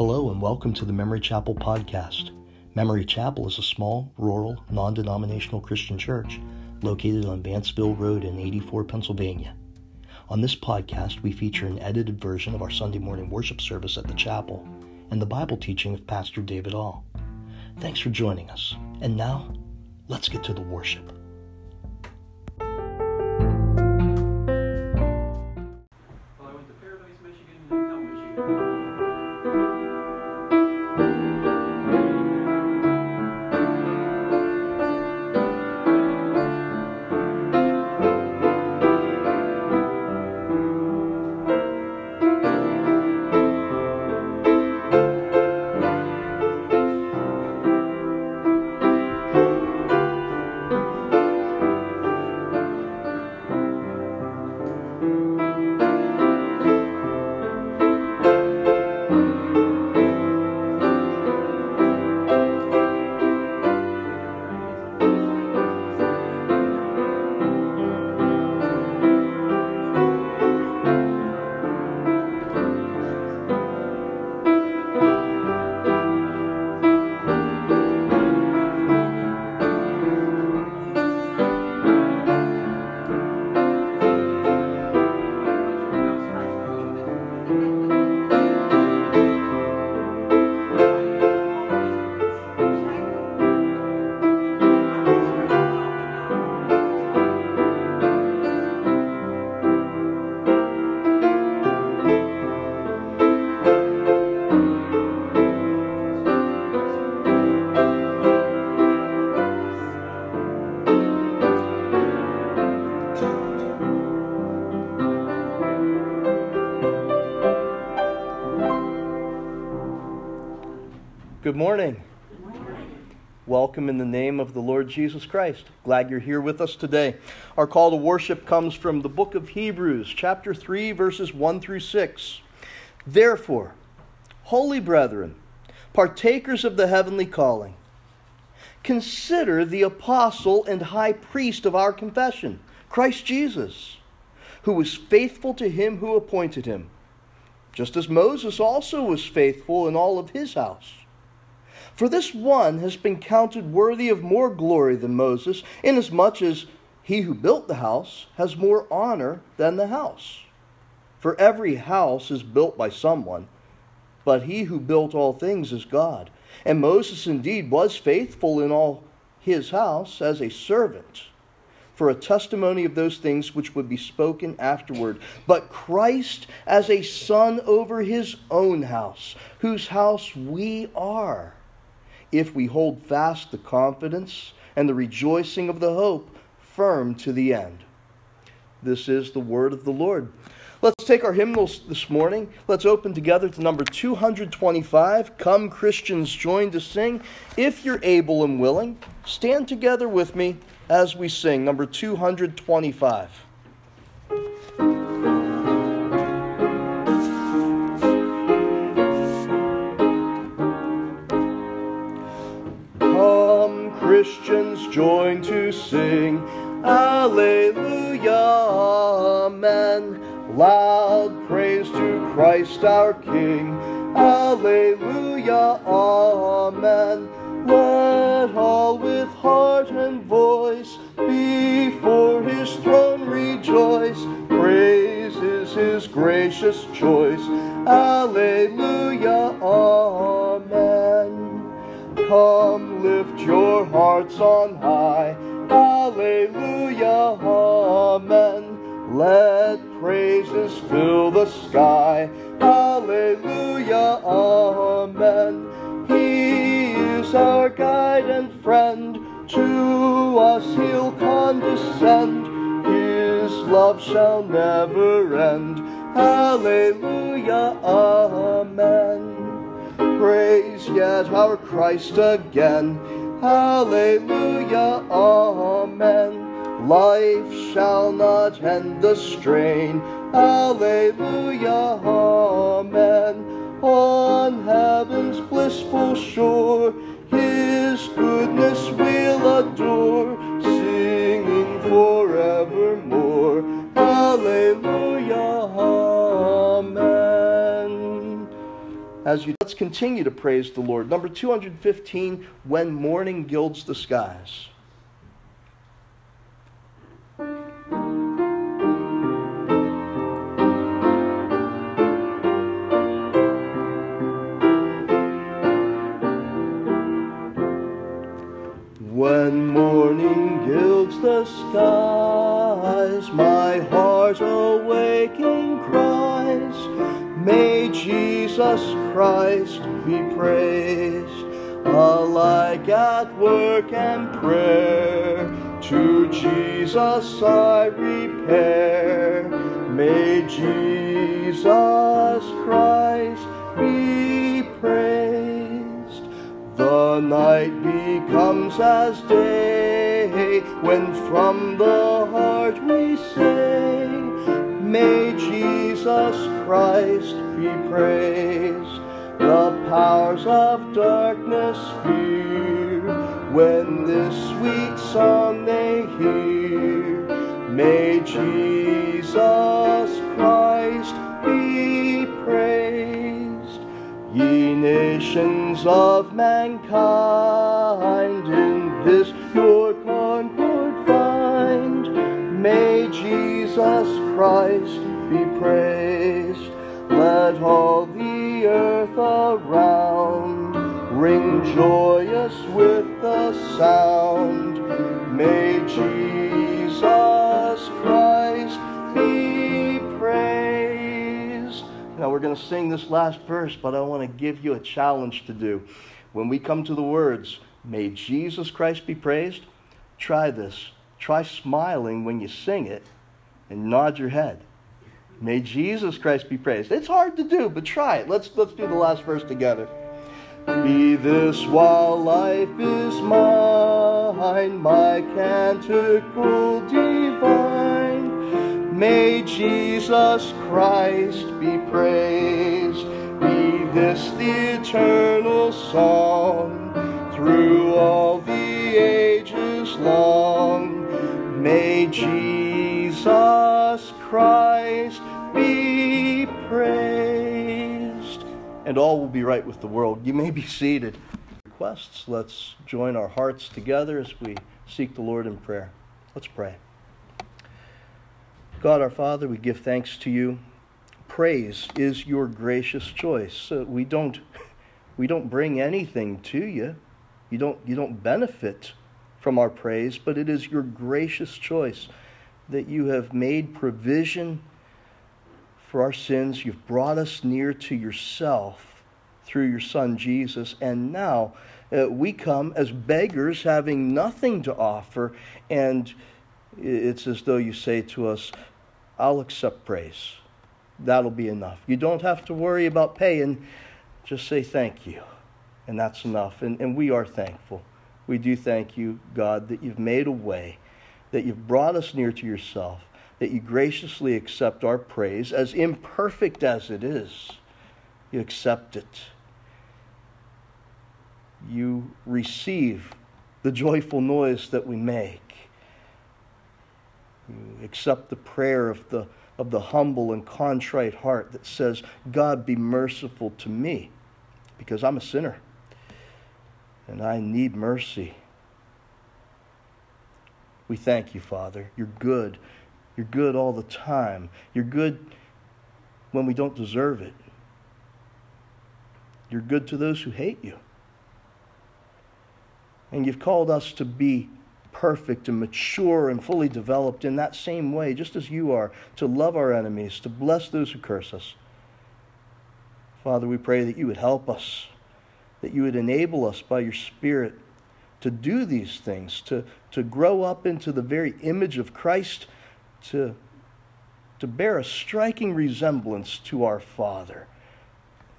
Hello, and welcome to the Memory Chapel podcast. Memory Chapel is a small, rural, non denominational Christian church located on Vanceville Road in 84, Pennsylvania. On this podcast, we feature an edited version of our Sunday morning worship service at the chapel and the Bible teaching of Pastor David All. Thanks for joining us. And now, let's get to the worship. Good morning. Welcome in the name of the Lord Jesus Christ. Glad you're here with us today. Our call to worship comes from the book of Hebrews, chapter 3, verses 1 through 6. Therefore, holy brethren, partakers of the heavenly calling, consider the apostle and high priest of our confession, Christ Jesus, who was faithful to him who appointed him, just as Moses also was faithful in all of his house. For this one has been counted worthy of more glory than Moses, inasmuch as he who built the house has more honor than the house. For every house is built by someone, but he who built all things is God. And Moses indeed was faithful in all his house as a servant for a testimony of those things which would be spoken afterward, but Christ as a son over his own house, whose house we are if we hold fast the confidence and the rejoicing of the hope firm to the end. This is the word of the Lord. Let's take our hymnals this morning. Let's open together to number 225. Come, Christians, join to sing. If you're able and willing, stand together with me as we sing. Number 225. Christians join to sing. Alleluia, Amen. Loud praise to Christ our King. Alleluia, Amen. Let all with heart and voice before his throne rejoice. Praise is his gracious choice. Alleluia, Amen. Come, your hearts on high. Alleluia, amen. Let praises fill the sky. Alleluia, amen. He is our guide and friend. To us he'll condescend. His love shall never end. Alleluia, amen praise yet our Christ again. Hallelujah, Amen. Life shall not end the strain. Hallelujah, Amen. On heaven's blissful shore, His goodness we'll adore, as you let's continue to praise the Lord. Number 215 when morning gilds the skies. When morning gilds the skies, my heart awaking cries, May Jesus Christ be praised, alike at work and prayer. To Jesus I repair. May Jesus Christ be praised. The night becomes as day when from the heart we say, May Jesus Christ be praised. The powers of darkness fear when this sweet song they hear. May Jesus Christ be praised. Ye nations of mankind, in this your concord find. May Jesus Christ be praised. Let all the earth around ring joyous with the sound. May Jesus Christ be praised. Now we're going to sing this last verse, but I want to give you a challenge to do. When we come to the words, May Jesus Christ be praised, try this. Try smiling when you sing it and nod your head. May Jesus Christ be praised. It's hard to do, but try it. Let's, let's do the last verse together. Be this while life is mine, my canticle divine. May Jesus Christ be praised. Be this the eternal song through all the ages long. Christ be praised. And all will be right with the world. You may be seated. Requests, let's join our hearts together as we seek the Lord in prayer. Let's pray. God our Father, we give thanks to you. Praise is your gracious choice. Uh, we don't we don't bring anything to you. You don't you don't benefit from our praise, but it is your gracious choice that you have made provision for our sins. You've brought us near to yourself through your Son Jesus. And now uh, we come as beggars having nothing to offer. And it's as though you say to us, I'll accept praise. That'll be enough. You don't have to worry about paying. Just say thank you. And that's enough. And, and we are thankful. We do thank you, God, that you've made a way, that you've brought us near to yourself that you graciously accept our praise, as imperfect as it is. You accept it. You receive the joyful noise that we make. You accept the prayer of the, of the humble and contrite heart that says, God, be merciful to me, because I'm a sinner and I need mercy. We thank you, Father. You're good. You're good all the time. You're good when we don't deserve it. You're good to those who hate you. And you've called us to be perfect and mature and fully developed in that same way, just as you are, to love our enemies, to bless those who curse us. Father, we pray that you would help us, that you would enable us by your Spirit to do these things, to, to grow up into the very image of Christ to, to bear a striking resemblance to our Father.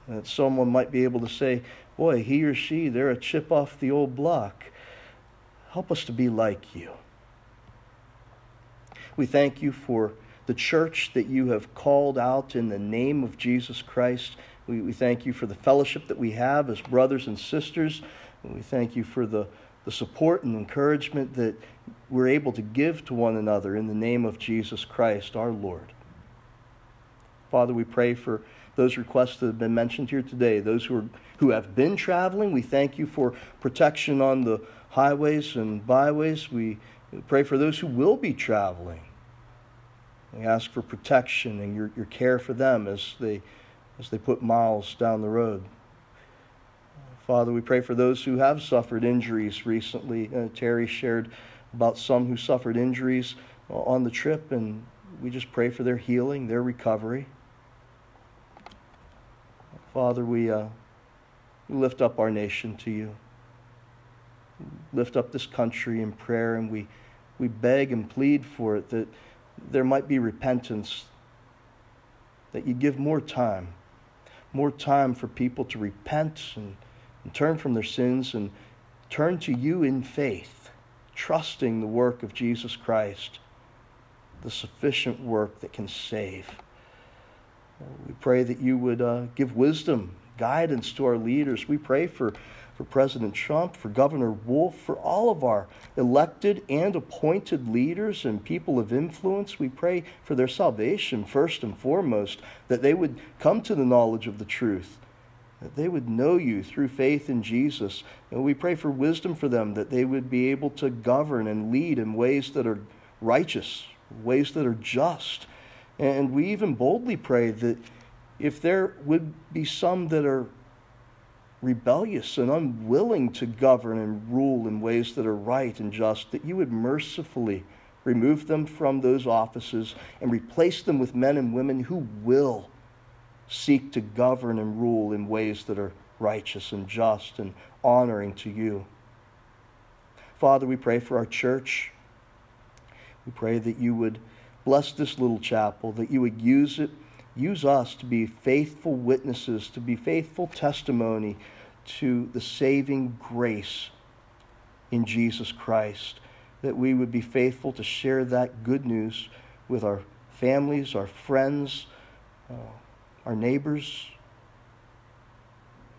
That someone might be able to say, Boy, he or she, they're a chip off the old block. Help us to be like you. We thank you for the church that you have called out in the name of Jesus Christ. We, we thank you for the fellowship that we have as brothers and sisters. We thank you for the, the support and encouragement that we're able to give to one another in the name of Jesus Christ our Lord. Father, we pray for those requests that have been mentioned here today, those who, are, who have been traveling. We thank you for protection on the highways and byways. We pray for those who will be traveling. We ask for protection and your, your care for them as they, as they put miles down the road. Father, we pray for those who have suffered injuries recently. Uh, Terry shared about some who suffered injuries on the trip, and we just pray for their healing, their recovery. Father, we, uh, we lift up our nation to you. Lift up this country in prayer, and we, we beg and plead for it that there might be repentance, that you give more time, more time for people to repent and, and turn from their sins and turn to you in faith, trusting the work of Jesus Christ, the sufficient work that can save. We pray that you would uh, give wisdom, guidance to our leaders. We pray for, for President Trump, for Governor Wolf, for all of our elected and appointed leaders and people of influence. We pray for their salvation first and foremost, that they would come to the knowledge of the truth, that they would know you through faith in Jesus. And we pray for wisdom for them, that they would be able to govern and lead in ways that are righteous, ways that are just and we even boldly pray that if there would be some that are rebellious and unwilling to govern and rule in ways that are right and just, that you would mercifully remove them from those offices and replace them with men and women who will seek to govern and rule in ways that are righteous and just and honoring to you. Father, we pray for our church. We pray that you would Bless this little chapel, that you would use it, use us to be faithful witnesses, to be faithful testimony to the saving grace in Jesus Christ. That we would be faithful to share that good news with our families, our friends, uh, our neighbors.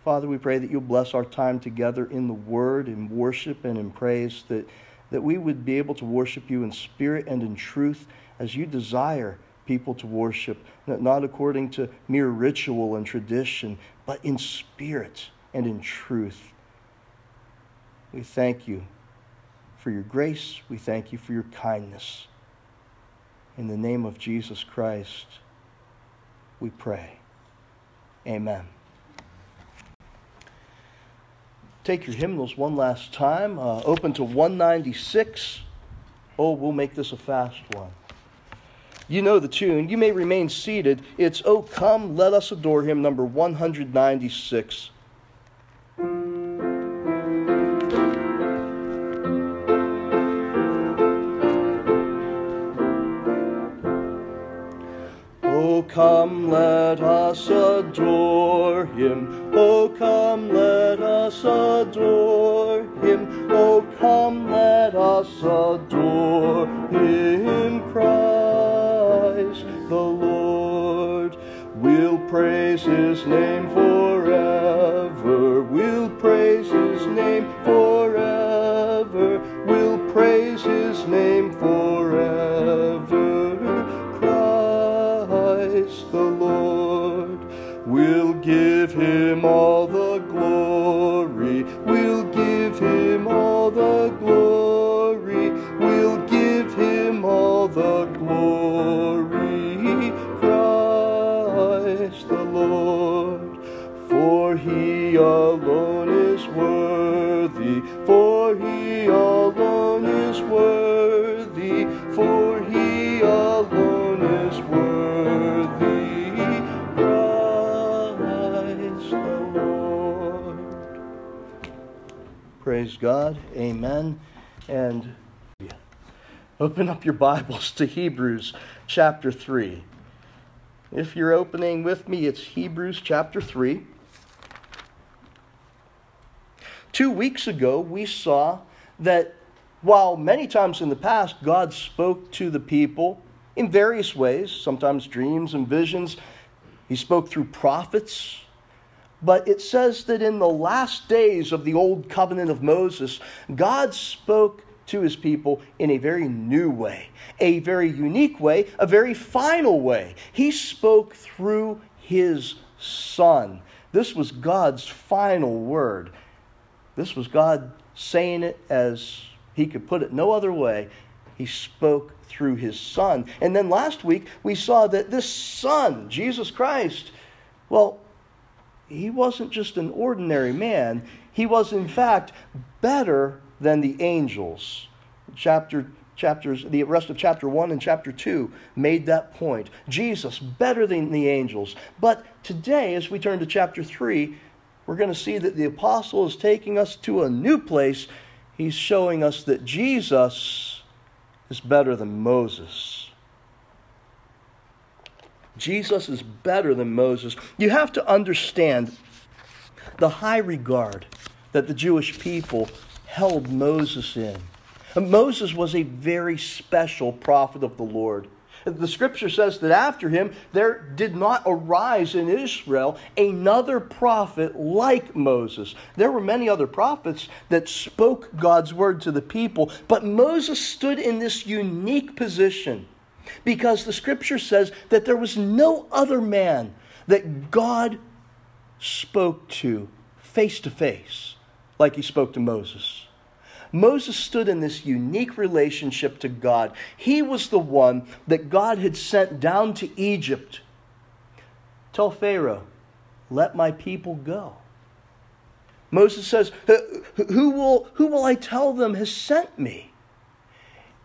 Father, we pray that you'll bless our time together in the word, in worship, and in praise, that, that we would be able to worship you in spirit and in truth as you desire people to worship, not according to mere ritual and tradition, but in spirit and in truth. We thank you for your grace. We thank you for your kindness. In the name of Jesus Christ, we pray. Amen. Take your hymnals one last time. Uh, open to 196. Oh, we'll make this a fast one. You know the tune. You may remain seated. It's Oh Come, Let Us Adore Him, number 196. Come, let us adore him. Oh, come, let us adore him. Oh, come, let us adore him. Christ the Lord. We'll praise his name forever. We'll praise his name forever. We'll praise his name forever. Him all the glory. We'll give him all the glory. We'll give him all the glory. Christ the Lord. For he alone is worthy, for he alone God. Amen. And open up your Bibles to Hebrews chapter 3. If you're opening with me, it's Hebrews chapter 3. Two weeks ago, we saw that while many times in the past God spoke to the people in various ways, sometimes dreams and visions, He spoke through prophets. But it says that in the last days of the old covenant of Moses, God spoke to his people in a very new way, a very unique way, a very final way. He spoke through his Son. This was God's final word. This was God saying it as he could put it no other way. He spoke through his Son. And then last week, we saw that this Son, Jesus Christ, well, he wasn't just an ordinary man, he was, in fact, better than the angels. Chapter chapters the rest of chapter 1 and chapter 2 made that point. Jesus better than the angels. But today as we turn to chapter 3 we're going to see that the apostle is taking us to a new place. He's showing us that jesus is better than moses jesus is better than moses you have to understand the high regard that the Jewish people held Moses in. And Moses was a very special prophet of the Lord. The scripture says that after him, there did not arise in Israel another prophet like Moses. There were many other prophets that spoke God's word to the people, but Moses stood in this unique position because the scripture says that there was no other man that God spoke to face to face like he spoke to Moses. Moses stood in this unique relationship to God. He was the one that God had sent down to Egypt. Tell Pharaoh, let my people go. Moses says, who will, who will I tell them has sent me?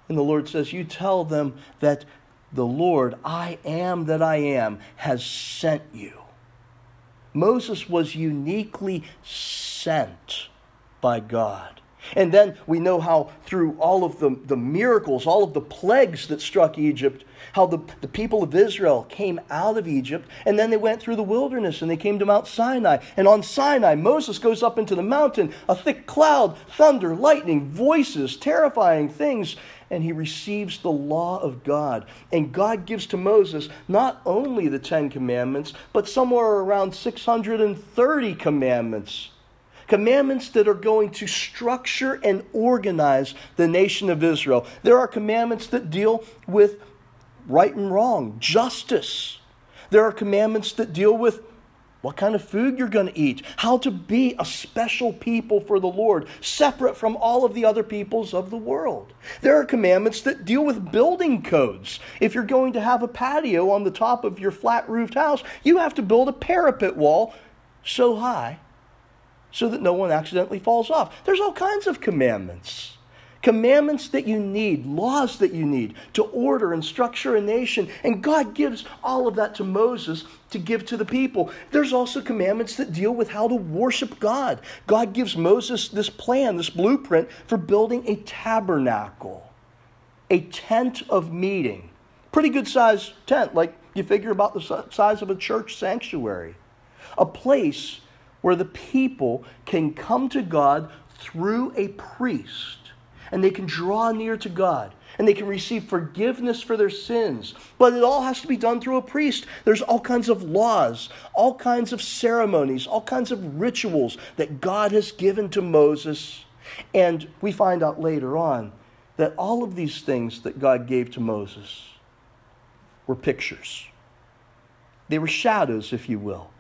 And the Lord says, You tell them that the Lord, I am that I am, has sent you. Moses was uniquely sent by God. And then we know how, through all of the, the miracles, all of the plagues that struck Egypt, how the, the people of Israel came out of Egypt, and then they went through the wilderness and they came to Mount Sinai. And on Sinai, Moses goes up into the mountain, a thick cloud, thunder, lightning, voices, terrifying things, and he receives the law of God. And God gives to Moses not only the Ten Commandments, but somewhere around 630 commandments commandments that are going to structure and organize the nation of Israel. There are commandments that deal with right and wrong, justice. There are commandments that deal with what kind of food you're going to eat, how to be a special people for the Lord, separate from all of the other peoples of the world. There are commandments that deal with building codes. If you're going to have a patio on the top of your flat roofed house, you have to build a parapet wall so high so that no one accidentally falls off. There's all kinds of commandments. Commandments that you need, laws that you need to order and structure a nation. And God gives all of that to Moses to give to the people. There's also commandments that deal with how to worship God. God gives Moses this plan, this blueprint for building a tabernacle, a tent of meeting. Pretty good sized tent, like you figure about the size of a church sanctuary. A place where the people can come to God through a priest and they can draw near to God and they can receive forgiveness for their sins. But it all has to be done through a priest. There's all kinds of laws, all kinds of ceremonies, all kinds of rituals that God has given to Moses. And we find out later on that all of these things that God gave to Moses were pictures. They were shadows, if you will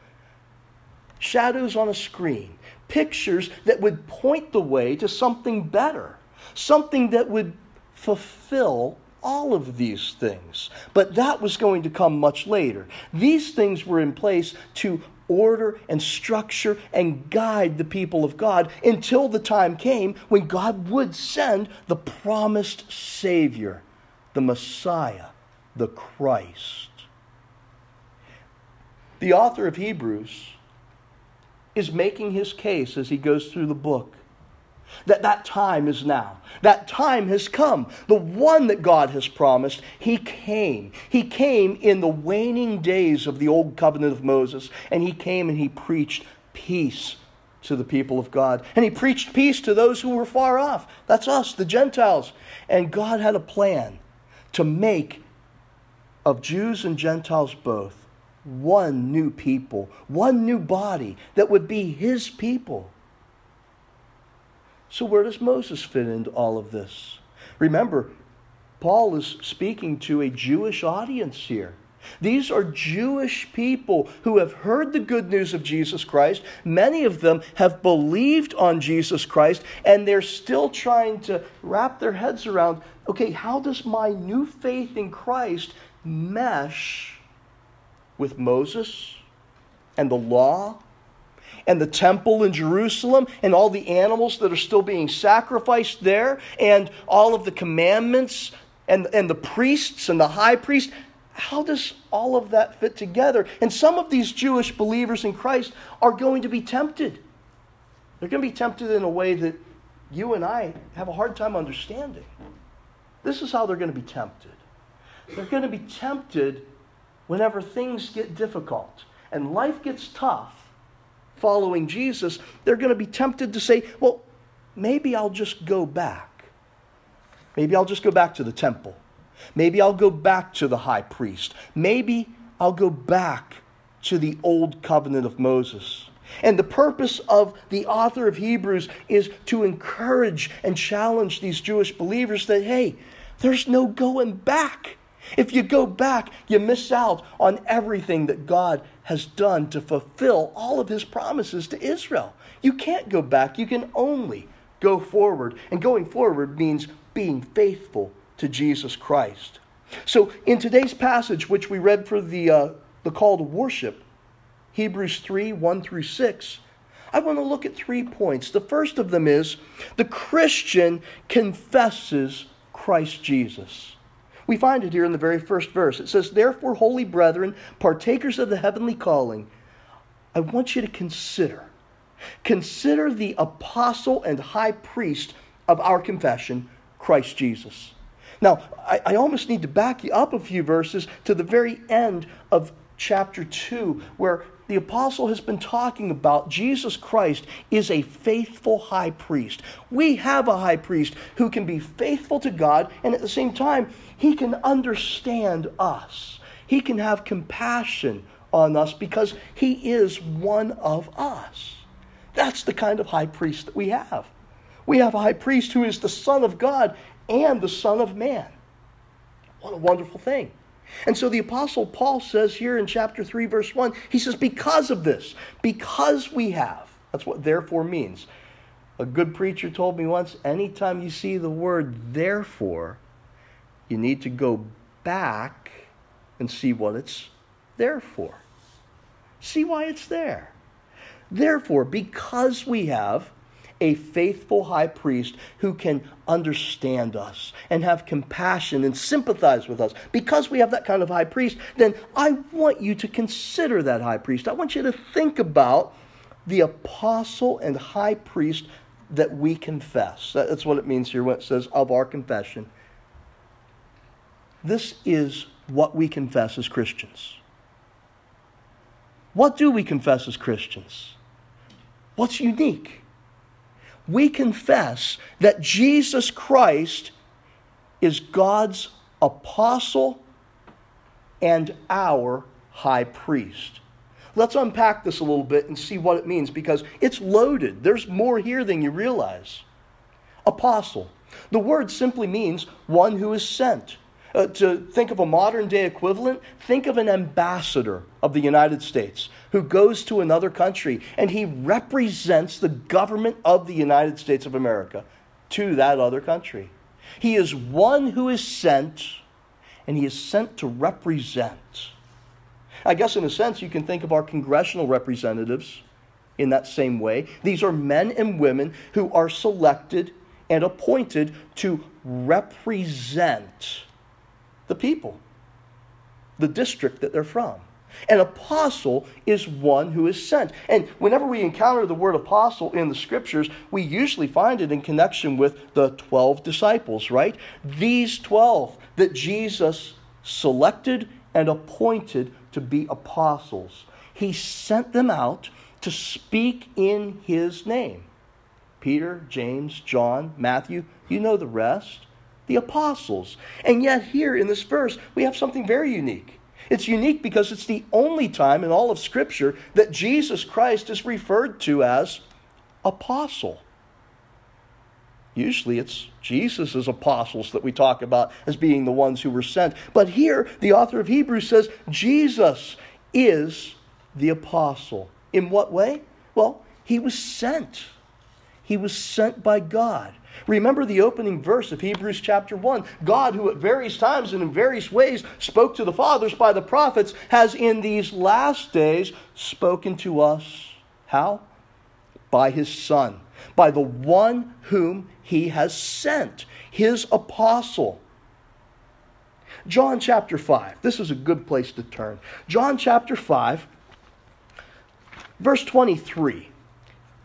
shadows on a screen, pictures that would point the way to something better, something that would fulfill all of these things. But that was going to come much later. These things were in place to order and structure and guide the people of God until the time came when God would send the promised Savior, the Messiah, the Christ. The author of Hebrews is making his case as he goes through the book. That that time is now. That time has come. The one that God has promised, he came. He came in the waning days of the old covenant of Moses, and he came and he preached peace to the people of God. And he preached peace to those who were far off. That's us, the Gentiles. And God had a plan to make of Jews and Gentiles both one new people, one new body that would be his people. So, where does Moses fit into all of this? Remember, Paul is speaking to a Jewish audience here. These are Jewish people who have heard the good news of Jesus Christ. Many of them have believed on Jesus Christ, and they're still trying to wrap their heads around okay, how does my new faith in Christ mesh with Moses and the law and the temple in Jerusalem and all the animals that are still being sacrificed there and all of the commandments and, and the priests and the high priest. How does all of that fit together? And some of these Jewish believers in Christ are going to be tempted. They're going to be tempted in a way that you and I have a hard time understanding. This is how they're going to be tempted. They're going to be tempted whenever things get difficult and life gets tough following Jesus, they're going to be tempted to say, well, maybe I'll just go back. Maybe I'll just go back to the temple. Maybe I'll go back to the high priest. Maybe I'll go back to the old covenant of Moses. And the purpose of the author of Hebrews is to encourage and challenge these Jewish believers that, hey, there's no going back. If you go back, you miss out on everything that God has done to fulfill all of his promises to Israel. You can't go back, you can only go forward. And going forward means being faithful to Jesus Christ. So, in today's passage, which we read for the, uh, the call to worship, Hebrews 3 1 through 6, I want to look at three points. The first of them is the Christian confesses Christ Jesus. We find it here in the very first verse. It says, Therefore, holy brethren, partakers of the heavenly calling, I want you to consider. Consider the apostle and high priest of our confession, Christ Jesus. Now, I, I, almost need to back you up a few verses to the very end of chapter 2, where the apostle has been talking about Jesus Christ is a faithful high priest. We have a high priest who can be faithful to God and at the same time, he can understand us. He can have compassion on us because he is one of us. That's the kind of high priest that we have. We have a high priest who is the Son of God and the Son of Man. What a wonderful thing. And so the Apostle Paul says here in chapter 3, verse 1, he says, Because of this, because we have, that's what therefore means. A good preacher told me once anytime you see the word therefore, you need to go back and see what it's there for. See why it's there. Therefore, because we have a faithful high priest who can understand us and have compassion and sympathize with us. Because we have that kind of high priest, then I want you to consider that high priest. I want you to think about the apostle and high priest that we confess. That's what it means here when it says of our confession. This is what we confess as Christians. What do we confess as Christians? What's unique? We confess that Jesus Christ is God's apostle and our high priest. Let's unpack this a little bit and see what it means because it's loaded. There's more here than you realize. Apostle. The word simply means one who is sent. Uh, to think of a modern day equivalent, think of an ambassador of the United States who goes to another country and he represents the government of the United States of America to that other country. He is one who is sent, and he is sent to represent. I guess, in a sense, you can think of our congressional representatives in that same way. These are men and women who are selected and appointed to represent the people, the district that they're from. An apostle is one who is sent. And whenever we encounter the word apostle in the scriptures, we usually find it in connection with the 12 disciples, right? These 12 that Jesus selected and appointed to be apostles. He sent them out to speak in his name. Peter, James, John, Matthew, you know the rest the apostles. And yet, here in this verse, we have something very unique. It's unique because it's the only time in all of Scripture that Jesus Christ is referred to as apostle. Usually it's Jesus' apostles that we talk about as being the ones who were sent. But here, the author of Hebrews says Jesus is the apostle. In what way? Well, he was sent. He was sent by God. Remember the opening verse of Hebrews chapter 1. God, who at various times and in various ways spoke to the fathers by the prophets, has in these last days spoken to us. How? By his Son, by the one whom he has sent, his apostle. John chapter 5. This is a good place to turn. John chapter 5, verse 23.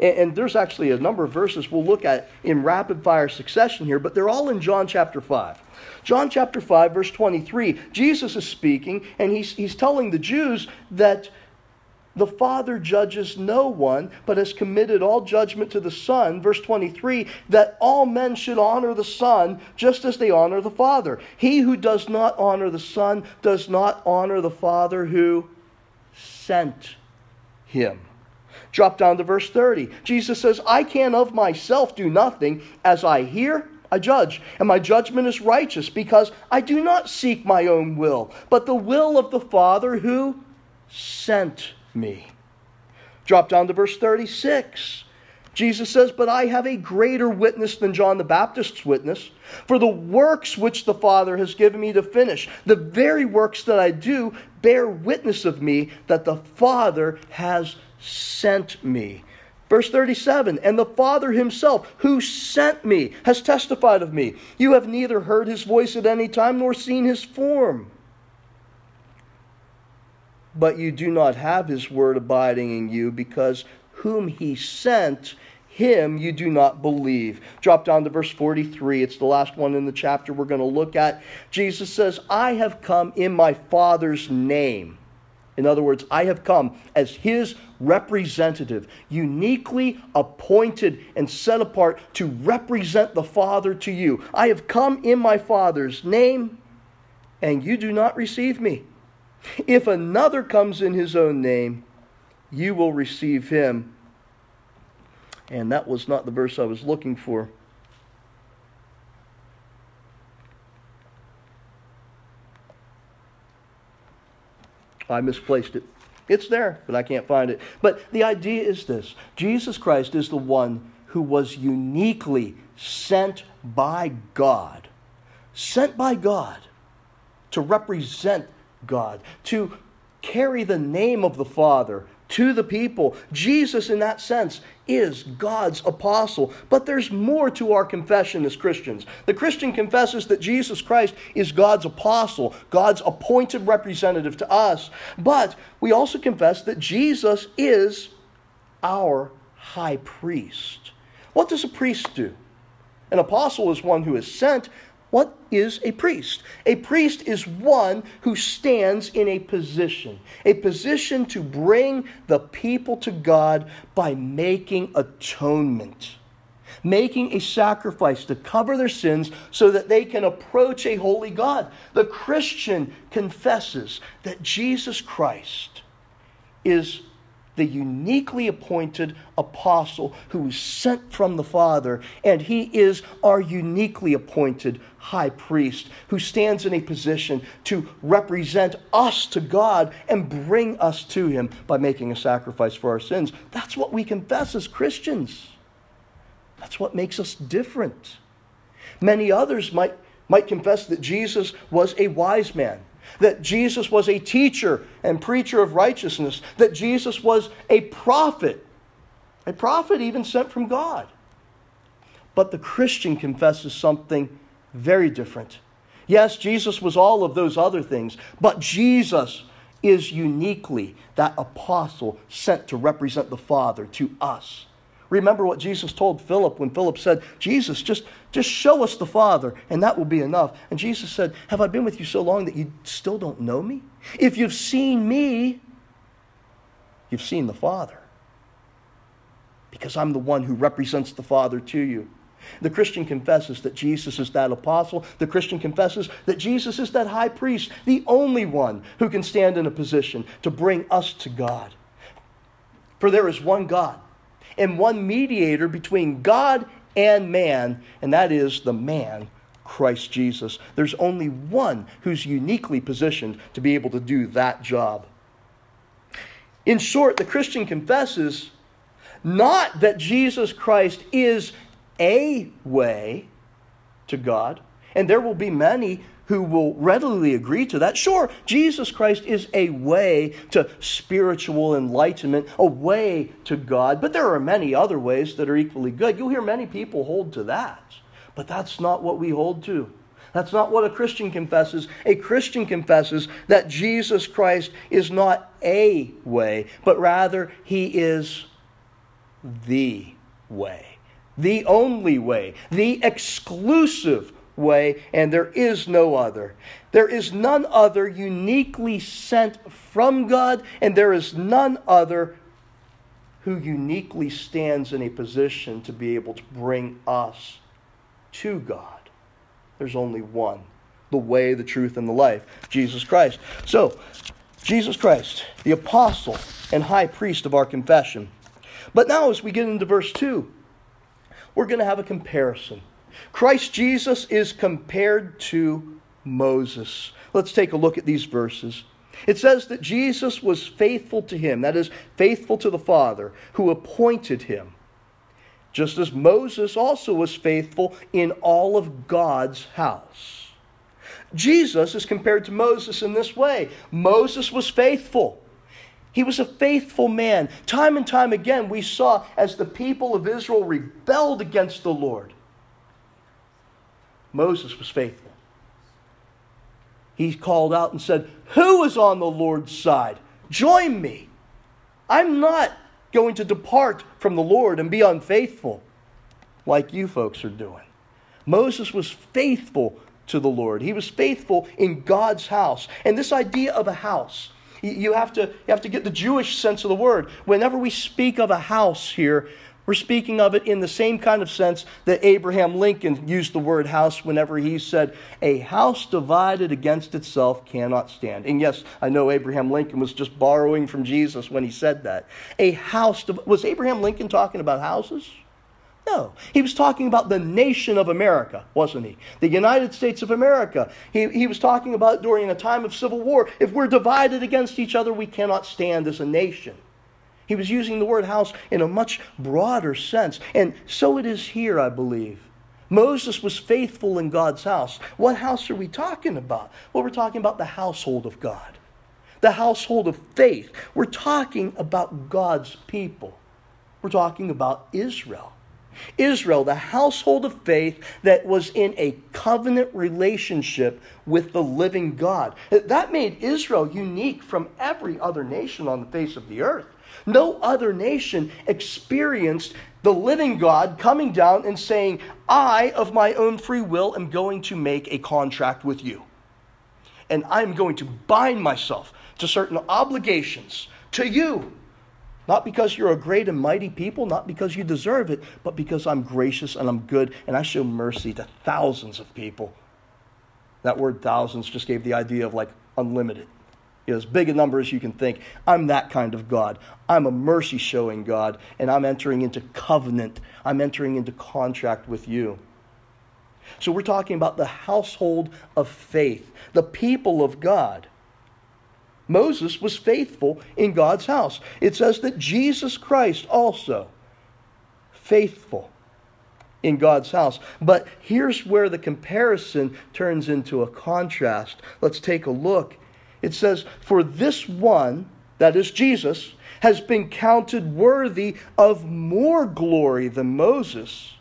And, there's actually a number of verses we'll look at in rapid fire succession here, but they're all in John chapter 5. John chapter 5, verse 23, Jesus is speaking, and he's, he's telling the Jews that the Father judges no one, but has committed all judgment to the Son. Verse 23 that all men should honor the Son just as they honor the Father. He who does not honor the Son does not honor the Father who sent him. Drop down to verse 30. Jesus says, I can of myself do nothing. As I hear, I judge, and my judgment is righteous, because I do not seek my own will, but the will of the Father who sent me. Drop down to verse 36. Jesus says, But I have a greater witness than John the Baptist's witness. For the works which the Father has given me to finish, the very works that I do, bear witness of me that the Father has sent me. Verse 37 And the Father himself, who sent me, has testified of me. You have neither heard his voice at any time nor seen his form. But you do not have his word abiding in you, because whom he sent, him you do not believe. Drop down to verse 43. It's the last one in the chapter we're going to look at. Jesus says, I have come in my Father's name. In other words, I have come as his representative, uniquely appointed and set apart to represent the Father to you. I have come in my Father's name, and you do not receive me. If another comes in his own name, you will receive him. And that was not the verse I was looking for. I misplaced it. It's there, but I can't find it. But the idea is this Jesus Christ is the one who was uniquely sent by God, sent by God to represent God, to carry the name of the Father to the people. Jesus, in that sense, is God's apostle. But there's more to our confession as Christians. The Christian confesses that Jesus Christ is God's apostle, God's appointed representative to us. But we also confess that Jesus is our high priest. What does a priest do? An apostle is one who is sent, what is a priest? A priest is one who stands in a position, a position to bring the people to God by making atonement, making a sacrifice to cover their sins so that they can approach a holy God. The Christian confesses that Jesus Christ is the uniquely appointed apostle who was sent from the Father, and he is our uniquely appointed high priest who stands in a position to represent us to God and bring us to him by making a sacrifice for our sins. That's what we confess as Christians. That's what makes us different. Many others might, might confess that Jesus was a wise man that Jesus was a teacher and preacher of righteousness, that Jesus was a prophet, a prophet even sent from God. But the Christian confesses something very different. Yes, Jesus was all of those other things, but Jesus is uniquely that apostle sent to represent the Father to us. Remember what Jesus told Philip when Philip said, Jesus, just, just show us the Father, and that will be enough. And Jesus said, Have I been with you so long that you still don't know me? If you've seen me, you've seen the Father. Because I'm the one who represents the Father to you. The Christian confesses that Jesus is that apostle. The Christian confesses that Jesus is that high priest, the only one who can stand in a position to bring us to God. For there is one God and one mediator between God and man, and that is the man, Christ Jesus. There's only one who's uniquely positioned to be able to do that job. In short, the Christian confesses not that Jesus Christ is a way to God, and there will be many who will readily agree to that. Sure, Jesus Christ is a way to spiritual enlightenment, a way to God, but there are many other ways that are equally good. You'll hear many people hold to that, but that's not what we hold to. That's not what a Christian confesses. A Christian confesses that Jesus Christ is not a way, but rather he is the way, the only way, the exclusive way, and there is no other. There is none other uniquely sent from God, and there is none other who uniquely stands in a position to be able to bring us to God. There's only one the way, the truth, and the life Jesus Christ. So, Jesus Christ, the apostle and high priest of our confession. But now, as we get into verse 2, we're going to have a comparison. Christ Jesus is compared to Moses. Let's take a look at these verses. It says that Jesus was faithful to him, that is, faithful to the Father, who appointed him, just as Moses also was faithful in all of God's house. Jesus is compared to Moses in this way Moses was faithful. He was a faithful man. Time and time again, we saw as the people of Israel rebelled against the Lord, Moses was faithful. He called out and said, Who is on the Lord's side? Join me. I'm not going to depart from the Lord and be unfaithful like you folks are doing. Moses was faithful to the Lord. He was faithful in God's house. And this idea of a house, you have to, you have to get the Jewish sense of the word. Whenever we speak of a house here, we're speaking of it in the same kind of sense that Abraham Lincoln used the word house whenever he said, A house divided against itself cannot stand. And yes, I know Abraham Lincoln was just borrowing from Jesus when he said that. A house, was Abraham Lincoln talking about houses? No. He was talking about the nation of America, wasn't he? The United States of America. He, he was talking about during a time of civil war. If we're divided against each other, we cannot stand as a nation. He was using the word house in a much broader sense. And so it is here, I believe. Moses was faithful in God's house. What house are we talking about? Well, we're talking about the household of God, the household of faith. We're talking about God's people. We're talking about Israel. Israel, the household of faith that was in a covenant relationship with the living God. That made Israel unique from every other nation on the face of the earth. No other nation experienced the living God coming down and saying, I, of my own free will, am going to make a contract with you. And I'm going to bind myself to certain obligations to you. Not because you're a great and mighty people, not because you deserve it, but because I'm gracious and I'm good and I show mercy to thousands of people. That word thousands just gave the idea of like unlimited you know, as big a number as you can think. I'm that kind of God. I'm a mercy showing God, and I'm entering into covenant. I'm entering into contract with you. So we're talking about the household of faith, the people of God. Moses was faithful in God's house. It says that Jesus Christ also faithful in God's house. But here's where the comparison turns into a contrast. Let's take a look it says, For this one, that is Jesus, has been counted worthy of more glory than Moses.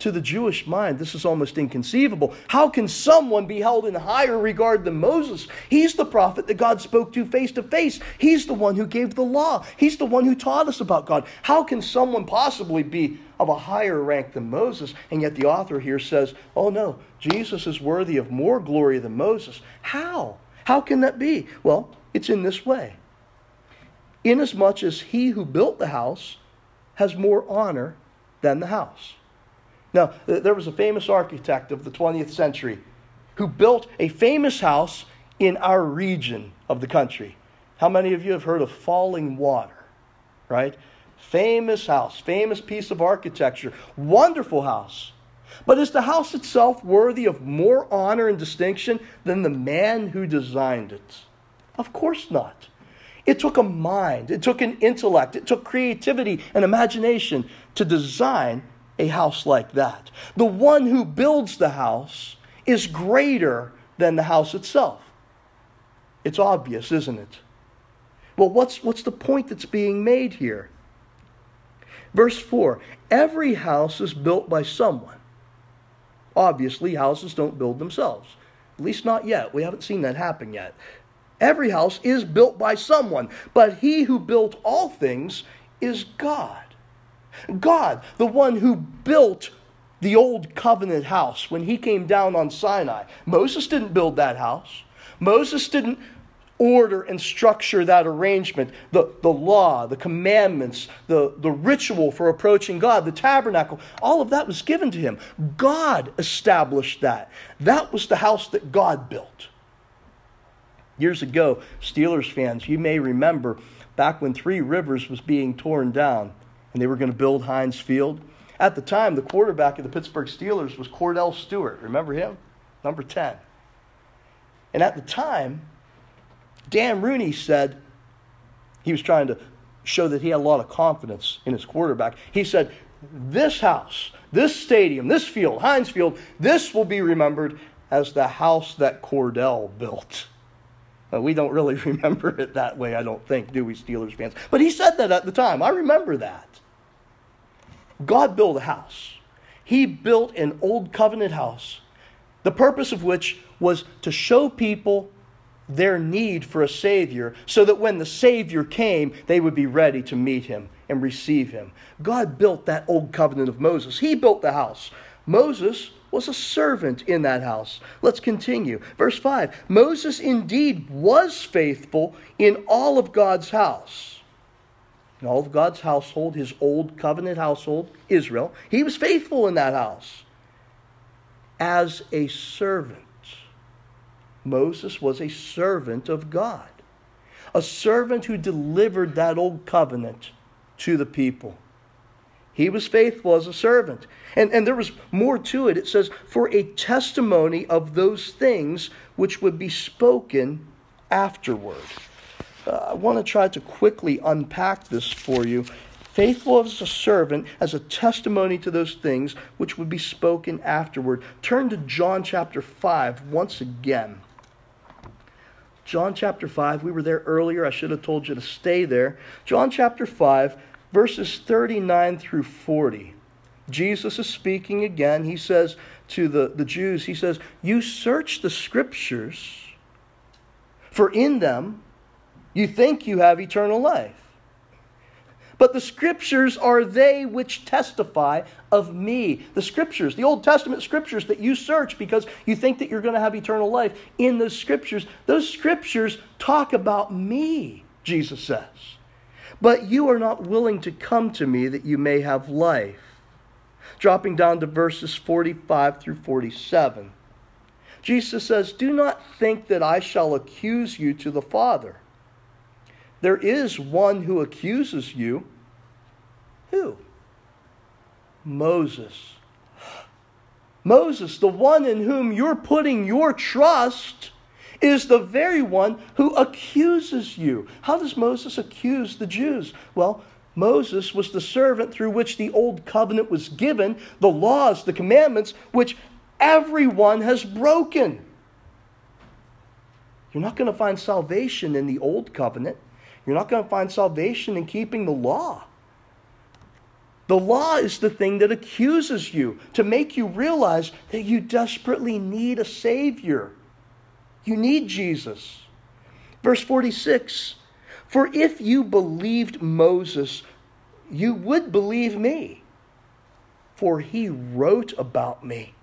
To the Jewish mind, this is almost inconceivable. How can someone be held in higher regard than Moses? He's the prophet that God spoke to face to face. He's the one who gave the law. He's the one who taught us about God. How can someone possibly be of a higher rank than Moses? And yet the author here says, oh no, Jesus is worthy of more glory than Moses. How? How can that be? Well, it's in this way. Inasmuch as he who built the house has more honor than the house. Now, there was a famous architect of the 20th century who built a famous house in our region of the country. How many of you have heard of Fallingwater? Right? Famous house, famous piece of architecture, wonderful house. But is the house itself worthy of more honor and distinction than the man who designed it? Of course not. It took a mind, it took an intellect, it took creativity and imagination to design a house like that. The one who builds the house is greater than the house itself. It's obvious, isn't it? Well, what's, what's the point that's being made here? Verse 4 Every house is built by someone. Obviously, houses don't build themselves. At least not yet. We haven't seen that happen yet. Every house is built by someone, but he who built all things is God. God, the one who built the old covenant house when he came down on Sinai. Moses didn't build that house. Moses didn't order and structure that arrangement, the, the law, the commandments, the, the ritual for approaching God, the tabernacle, all of that was given to him. God established that. That was the house that God built. Years ago, Steelers fans, you may remember back when Three Rivers was being torn down and they were going to build Heinz Field. At the time, the quarterback of the Pittsburgh Steelers was Kordell Stewart. Remember him? Number 10. And at the time, Dan Rooney said he was trying to show that he had a lot of confidence in his quarterback. He said, This house, this stadium, this field, Heinz Field, this will be remembered as the house that Kordell built. We don't really remember it that way, I don't think, do we, Steelers fans? But he said that at the time. I remember that. God built a house. He built an old covenant house, the purpose of which was to show people their need for a Savior so that when the Savior came, they would be ready to meet him and receive him. God built that old covenant of Moses. He built the house. Moses was a servant in that house. Let's continue. Verse 5 Moses indeed was faithful in all of God's house. In all of God's household, his old covenant household, Israel, he was faithful in that house as a servant. Moses was a servant of God, a servant who delivered that old covenant to the people. He was faithful as a servant. And, and there was more to it. It says, for a testimony of those things which would be spoken afterward. Uh, I want to try to quickly unpack this for you. Faithful as a servant, as a testimony to those things which would be spoken afterward. Turn to John chapter 5 once again. John chapter 5. We were there earlier. I should have told you to stay there. John chapter 5, verses 39 through 40. Jesus is speaking again. He says to the, the Jews, He says, You search the scriptures, for in them you think you have eternal life. But the scriptures are they which testify of me. The scriptures, the Old Testament scriptures that you search because you think that you're going to have eternal life, in those scriptures, those scriptures talk about me, Jesus says. But you are not willing to come to me that you may have life. Dropping down to verses 45 through 47. Jesus says, Do not think that I shall accuse you to the Father. There is one who accuses you. Who? Moses. Moses, the one in whom you're putting your trust, is the very one who accuses you. How does Moses accuse the Jews? Well, Moses was the servant through which the old covenant was given, the laws, the commandments, which everyone has broken. You're not going to find salvation in the old covenant. You're not going to find salvation in keeping the law. The law is the thing that accuses you to make you realize that you desperately need a Savior. You need Jesus. Verse 46 For if you believed Moses, you would believe me, for he wrote about me.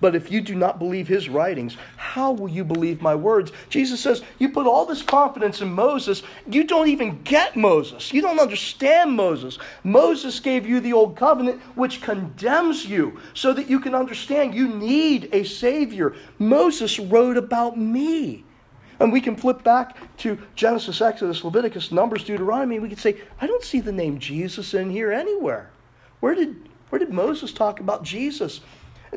But if you do not believe his writings, how will you believe my words? Jesus says, You put all this confidence in Moses. You don't even get Moses. You don't understand Moses. Moses gave you the old covenant, which condemns you, so that you can understand you need a Savior. Moses wrote about me. And we can flip back to Genesis, Exodus, Leviticus, Numbers, Deuteronomy, and we can say, I don't see the name Jesus in here anywhere. Where did, where did Moses talk about Jesus?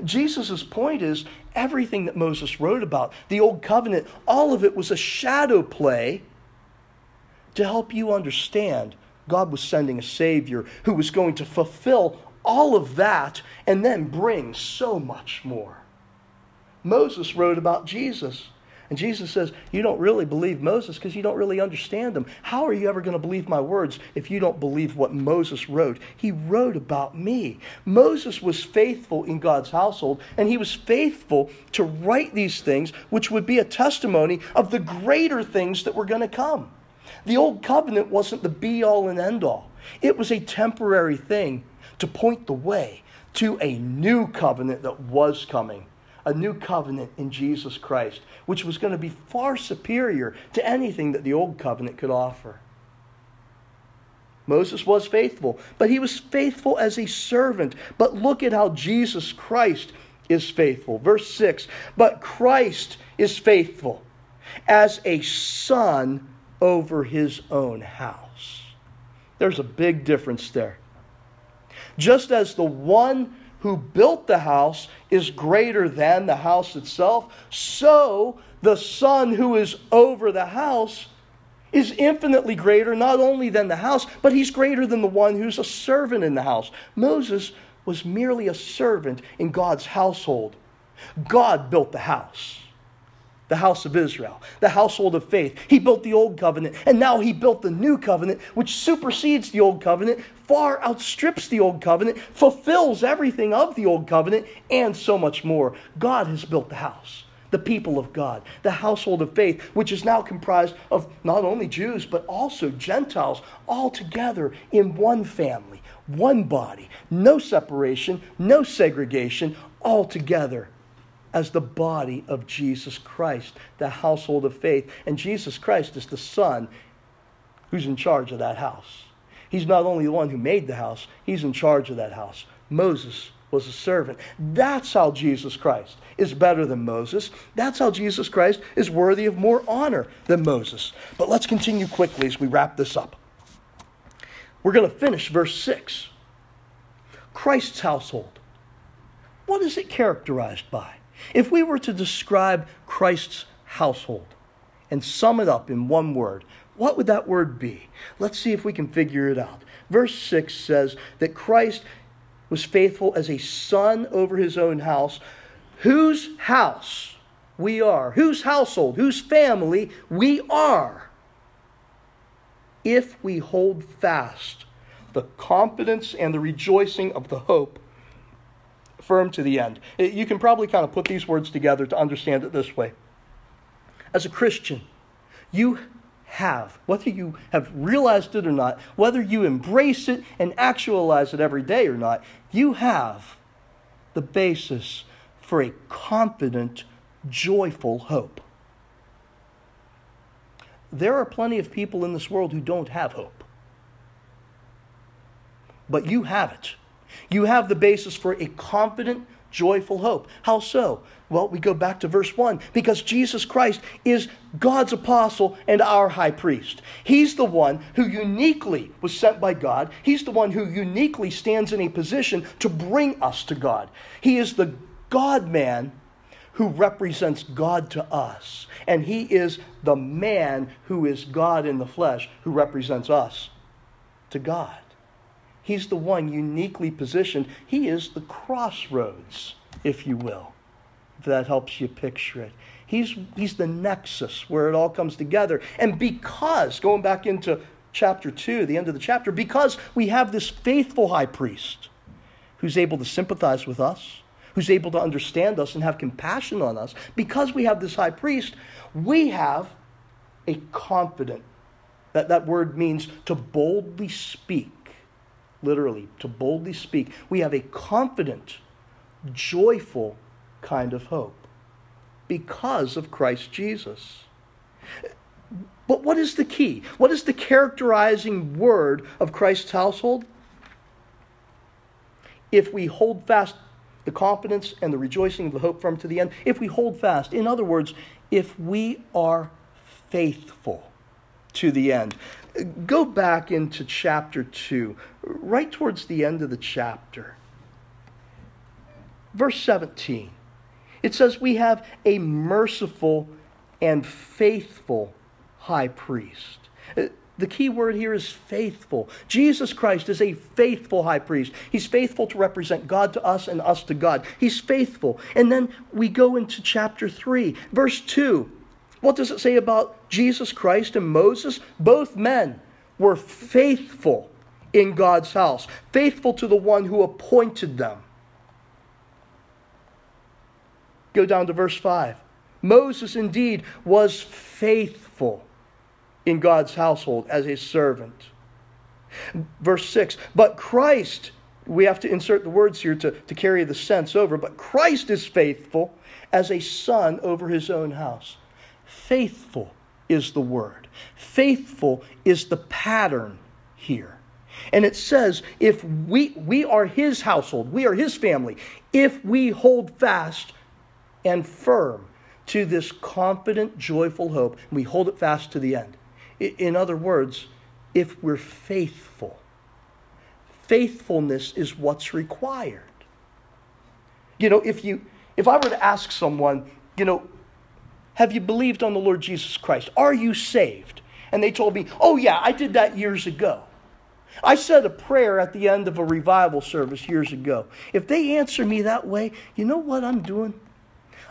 Jesus' point is everything that Moses wrote about, the Old Covenant, all of it was a shadow play to help you understand God was sending a Savior who was going to fulfill all of that and then bring so much more. Moses wrote about Jesus. And Jesus says, You don't really believe Moses because you don't really understand him. How are you ever going to believe my words if you don't believe what Moses wrote? He wrote about me. Moses was faithful in God's household, and he was faithful to write these things, which would be a testimony of the greater things that were going to come. The old covenant wasn't the be all and end all, it was a temporary thing to point the way to a new covenant that was coming a new covenant in Jesus Christ, which was going to be far superior to anything that the old covenant could offer. Moses was faithful, but he was faithful as a servant. But look at how Jesus Christ is faithful. Verse 6 But Christ is faithful as a son over his own house. There's a big difference there. Just as the one who built the house is greater than the house itself, so the Son who is over the house is infinitely greater not only than the house, but he's greater than the one who's a servant in the house. Moses was merely a servant in God's household. God built the house the house of Israel, the household of faith. He built the old covenant, and now he built the new covenant, which supersedes the old covenant, far outstrips the old covenant, fulfills everything of the old covenant, and so much more. God has built the house. The people of God, the household of faith, which is now comprised of not only Jews, but also Gentiles, all together in one family, one body, no separation, no segregation, all together as the body of Jesus Christ, the household of faith. And Jesus Christ is the Son who's in charge of that house. He's not only the one who made the house, he's in charge of that house. Moses was a servant. That's how Jesus Christ is better than Moses. That's how Jesus Christ is worthy of more honor than Moses. But let's continue quickly as we wrap this up. We're going to finish verse 6. Christ's household. What is it characterized by? If we were to describe Christ's household and sum it up in one word, what would that word be? Let's see if we can figure it out. Verse 6 says that Christ was faithful as a son over his own house, whose house we are, whose household, whose family we are, if we hold fast the confidence and the rejoicing of the hope firm to the end. Eh, you can probably kind of put these words together to understand it this way. As a Christian, you have, whether you have realized it or not, whether you embrace it and actualize it every day or not, you have the basis for a confident, joyful hope. There are plenty of people in this world who don't have hope. But you have it. You have the basis for a confident, joyful hope. How so? Well, we go back to verse 1 because Jesus Christ is God's apostle and our high priest. He's the one who uniquely was sent by God. He's the one who uniquely stands in a position to bring us to God. He is the God man who represents God to us. And he is the man who is God in the flesh who represents us to God. He's the one uniquely positioned. He is the crossroads, if you will, if that helps you picture it. He's, he's the nexus where it all comes together. And because, going back into chapter 2, the end of the chapter, because we have this faithful high priest who's able to sympathize with us, who's able to understand us and have compassion on us, because we have this high priest, we have a confident, that, that word means to boldly speak literally, to boldly speak. We have a confident, joyful kind of hope because of Christ Jesus. But what is the key? What is the characterizing word of Christ's household? If we hold fast the confidence and the rejoicing of the hope from to the end, if we hold fast, in other words, if we are faithful to the end. Go back into chapter 2, right towards the end of the chapter. Verse 17. It says, We have a merciful and faithful high priest. Uh, the key word here is faithful. Jesus Christ is a faithful high priest. He's faithful to represent God to us and us to God. He's faithful. And then we go into chapter 3, verse 2. What does it say about Jesus Christ and Moses? Both men were faithful in God's house, faithful to the one who appointed them. Go down to verse 5. Moses indeed was faithful in God's household as a servant. Verse 6 But Christ, we have to insert the words here to, to carry the sense over, but Christ is faithful as a son over his own house. Faithful is the word, faithful is the pattern here. And it says, if we, we are his household, we are his family, if we hold fast and firm to this confident, joyful hope, and we hold it fast to the end. In other words, if we're faithful, faithfulness is what's required. You know, if you if I were to ask someone, you know, have you believed on the Lord Jesus Christ? Are you saved? And they told me, "Oh yeah, I did that years ago." I said a prayer at the end of a revival service years ago. If they answer me that way, you know what I'm doing?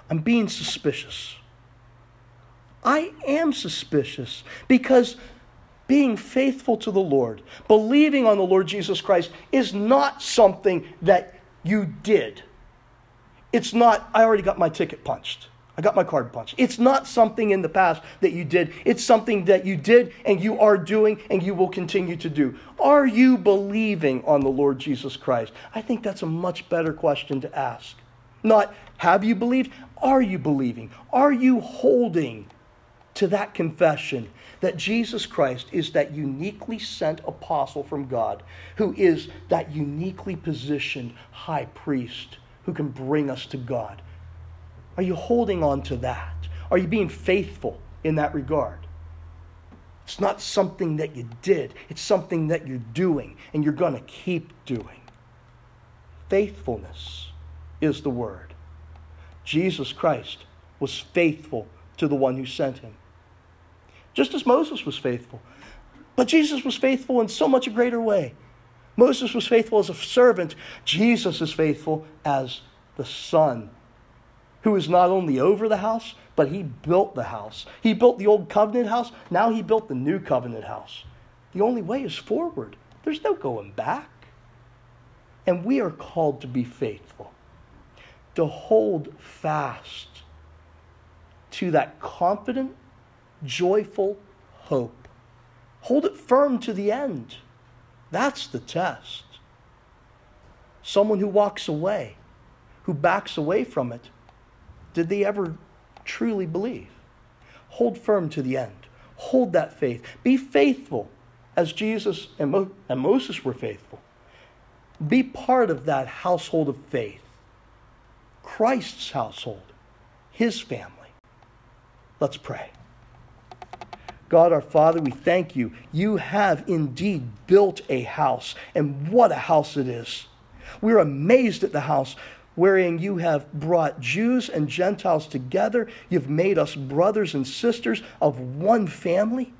I'm being suspicious. I am suspicious because being faithful to the Lord, believing on the Lord Jesus Christ, is not something that you did. It's not, I already got my ticket punched. I got my card punched. It's not something in the past that you did. It's something that you did and you are doing and you will continue to do. Are you believing on the Lord Jesus Christ? I think that's a much better question to ask. Not, have you believed? Are you believing? Are you holding to that confession that Jesus Christ is that uniquely sent apostle from God, who is that uniquely positioned high priest who can bring us to God? Are you holding on to that? Are you being faithful in that regard? It's not something that you did, it's something that you're doing and you're going to keep doing. Faithfulness is the word. Jesus Christ was faithful to the one who sent him. Just as Moses was faithful. But Jesus was faithful in so much a greater way. Moses was faithful as a servant. Jesus is faithful as the son who is not only over the house, but he built the house. He built the old covenant house. Now he built the new covenant house. The only way is forward. There's no going back. And we are called to be faithful to hold fast to that confident, joyful hope. Hold it firm to the end. That's the test. Someone who walks away, who backs away from it, did they ever truly believe? Hold firm to the end. Hold that faith. Be faithful as Jesus and, Mo- and Moses were faithful. Be part of that household of faith. Christ's household, his family. Let's pray. God our Father, we thank you. You have indeed built a house, and what a house it is. We're amazed at the house wherein you have brought Jews and Gentiles together. You've made us brothers and sisters of one family,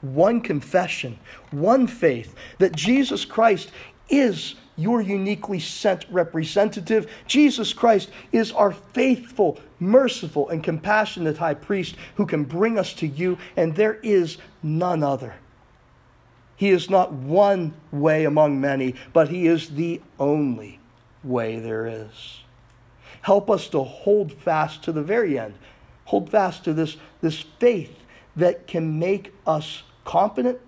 one confession, one faith that Jesus Christ is your uniquely sent representative. Jesus Christ is our faithful, merciful, and compassionate high priest who can bring us to you, and there is none other. He is not one way among many, but He is the only way there is. Help us to hold fast to the very end. Hold fast to this, this faith that can make us confident,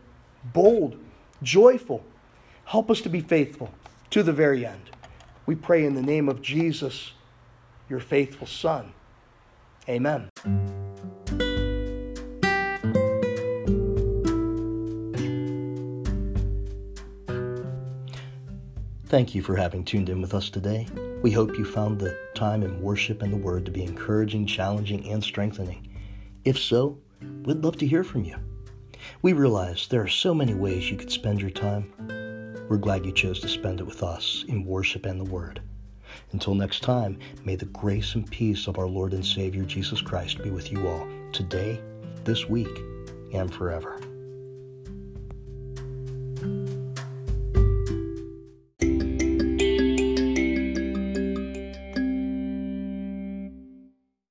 bold, joyful. Help us to be faithful to the very end. We pray in the name of Jesus, your faithful Son. Amen. Thank you for having tuned in with us today. We hope you found the time in worship and the Word to be encouraging, challenging, and strengthening. If so, we'd love to hear from you. We realize there are so many ways you could spend your time. We're glad you chose to spend it with us in worship and the Word. Until next time, may the grace and peace of our Lord and Savior Jesus Christ be with you all, today, this week, and forever.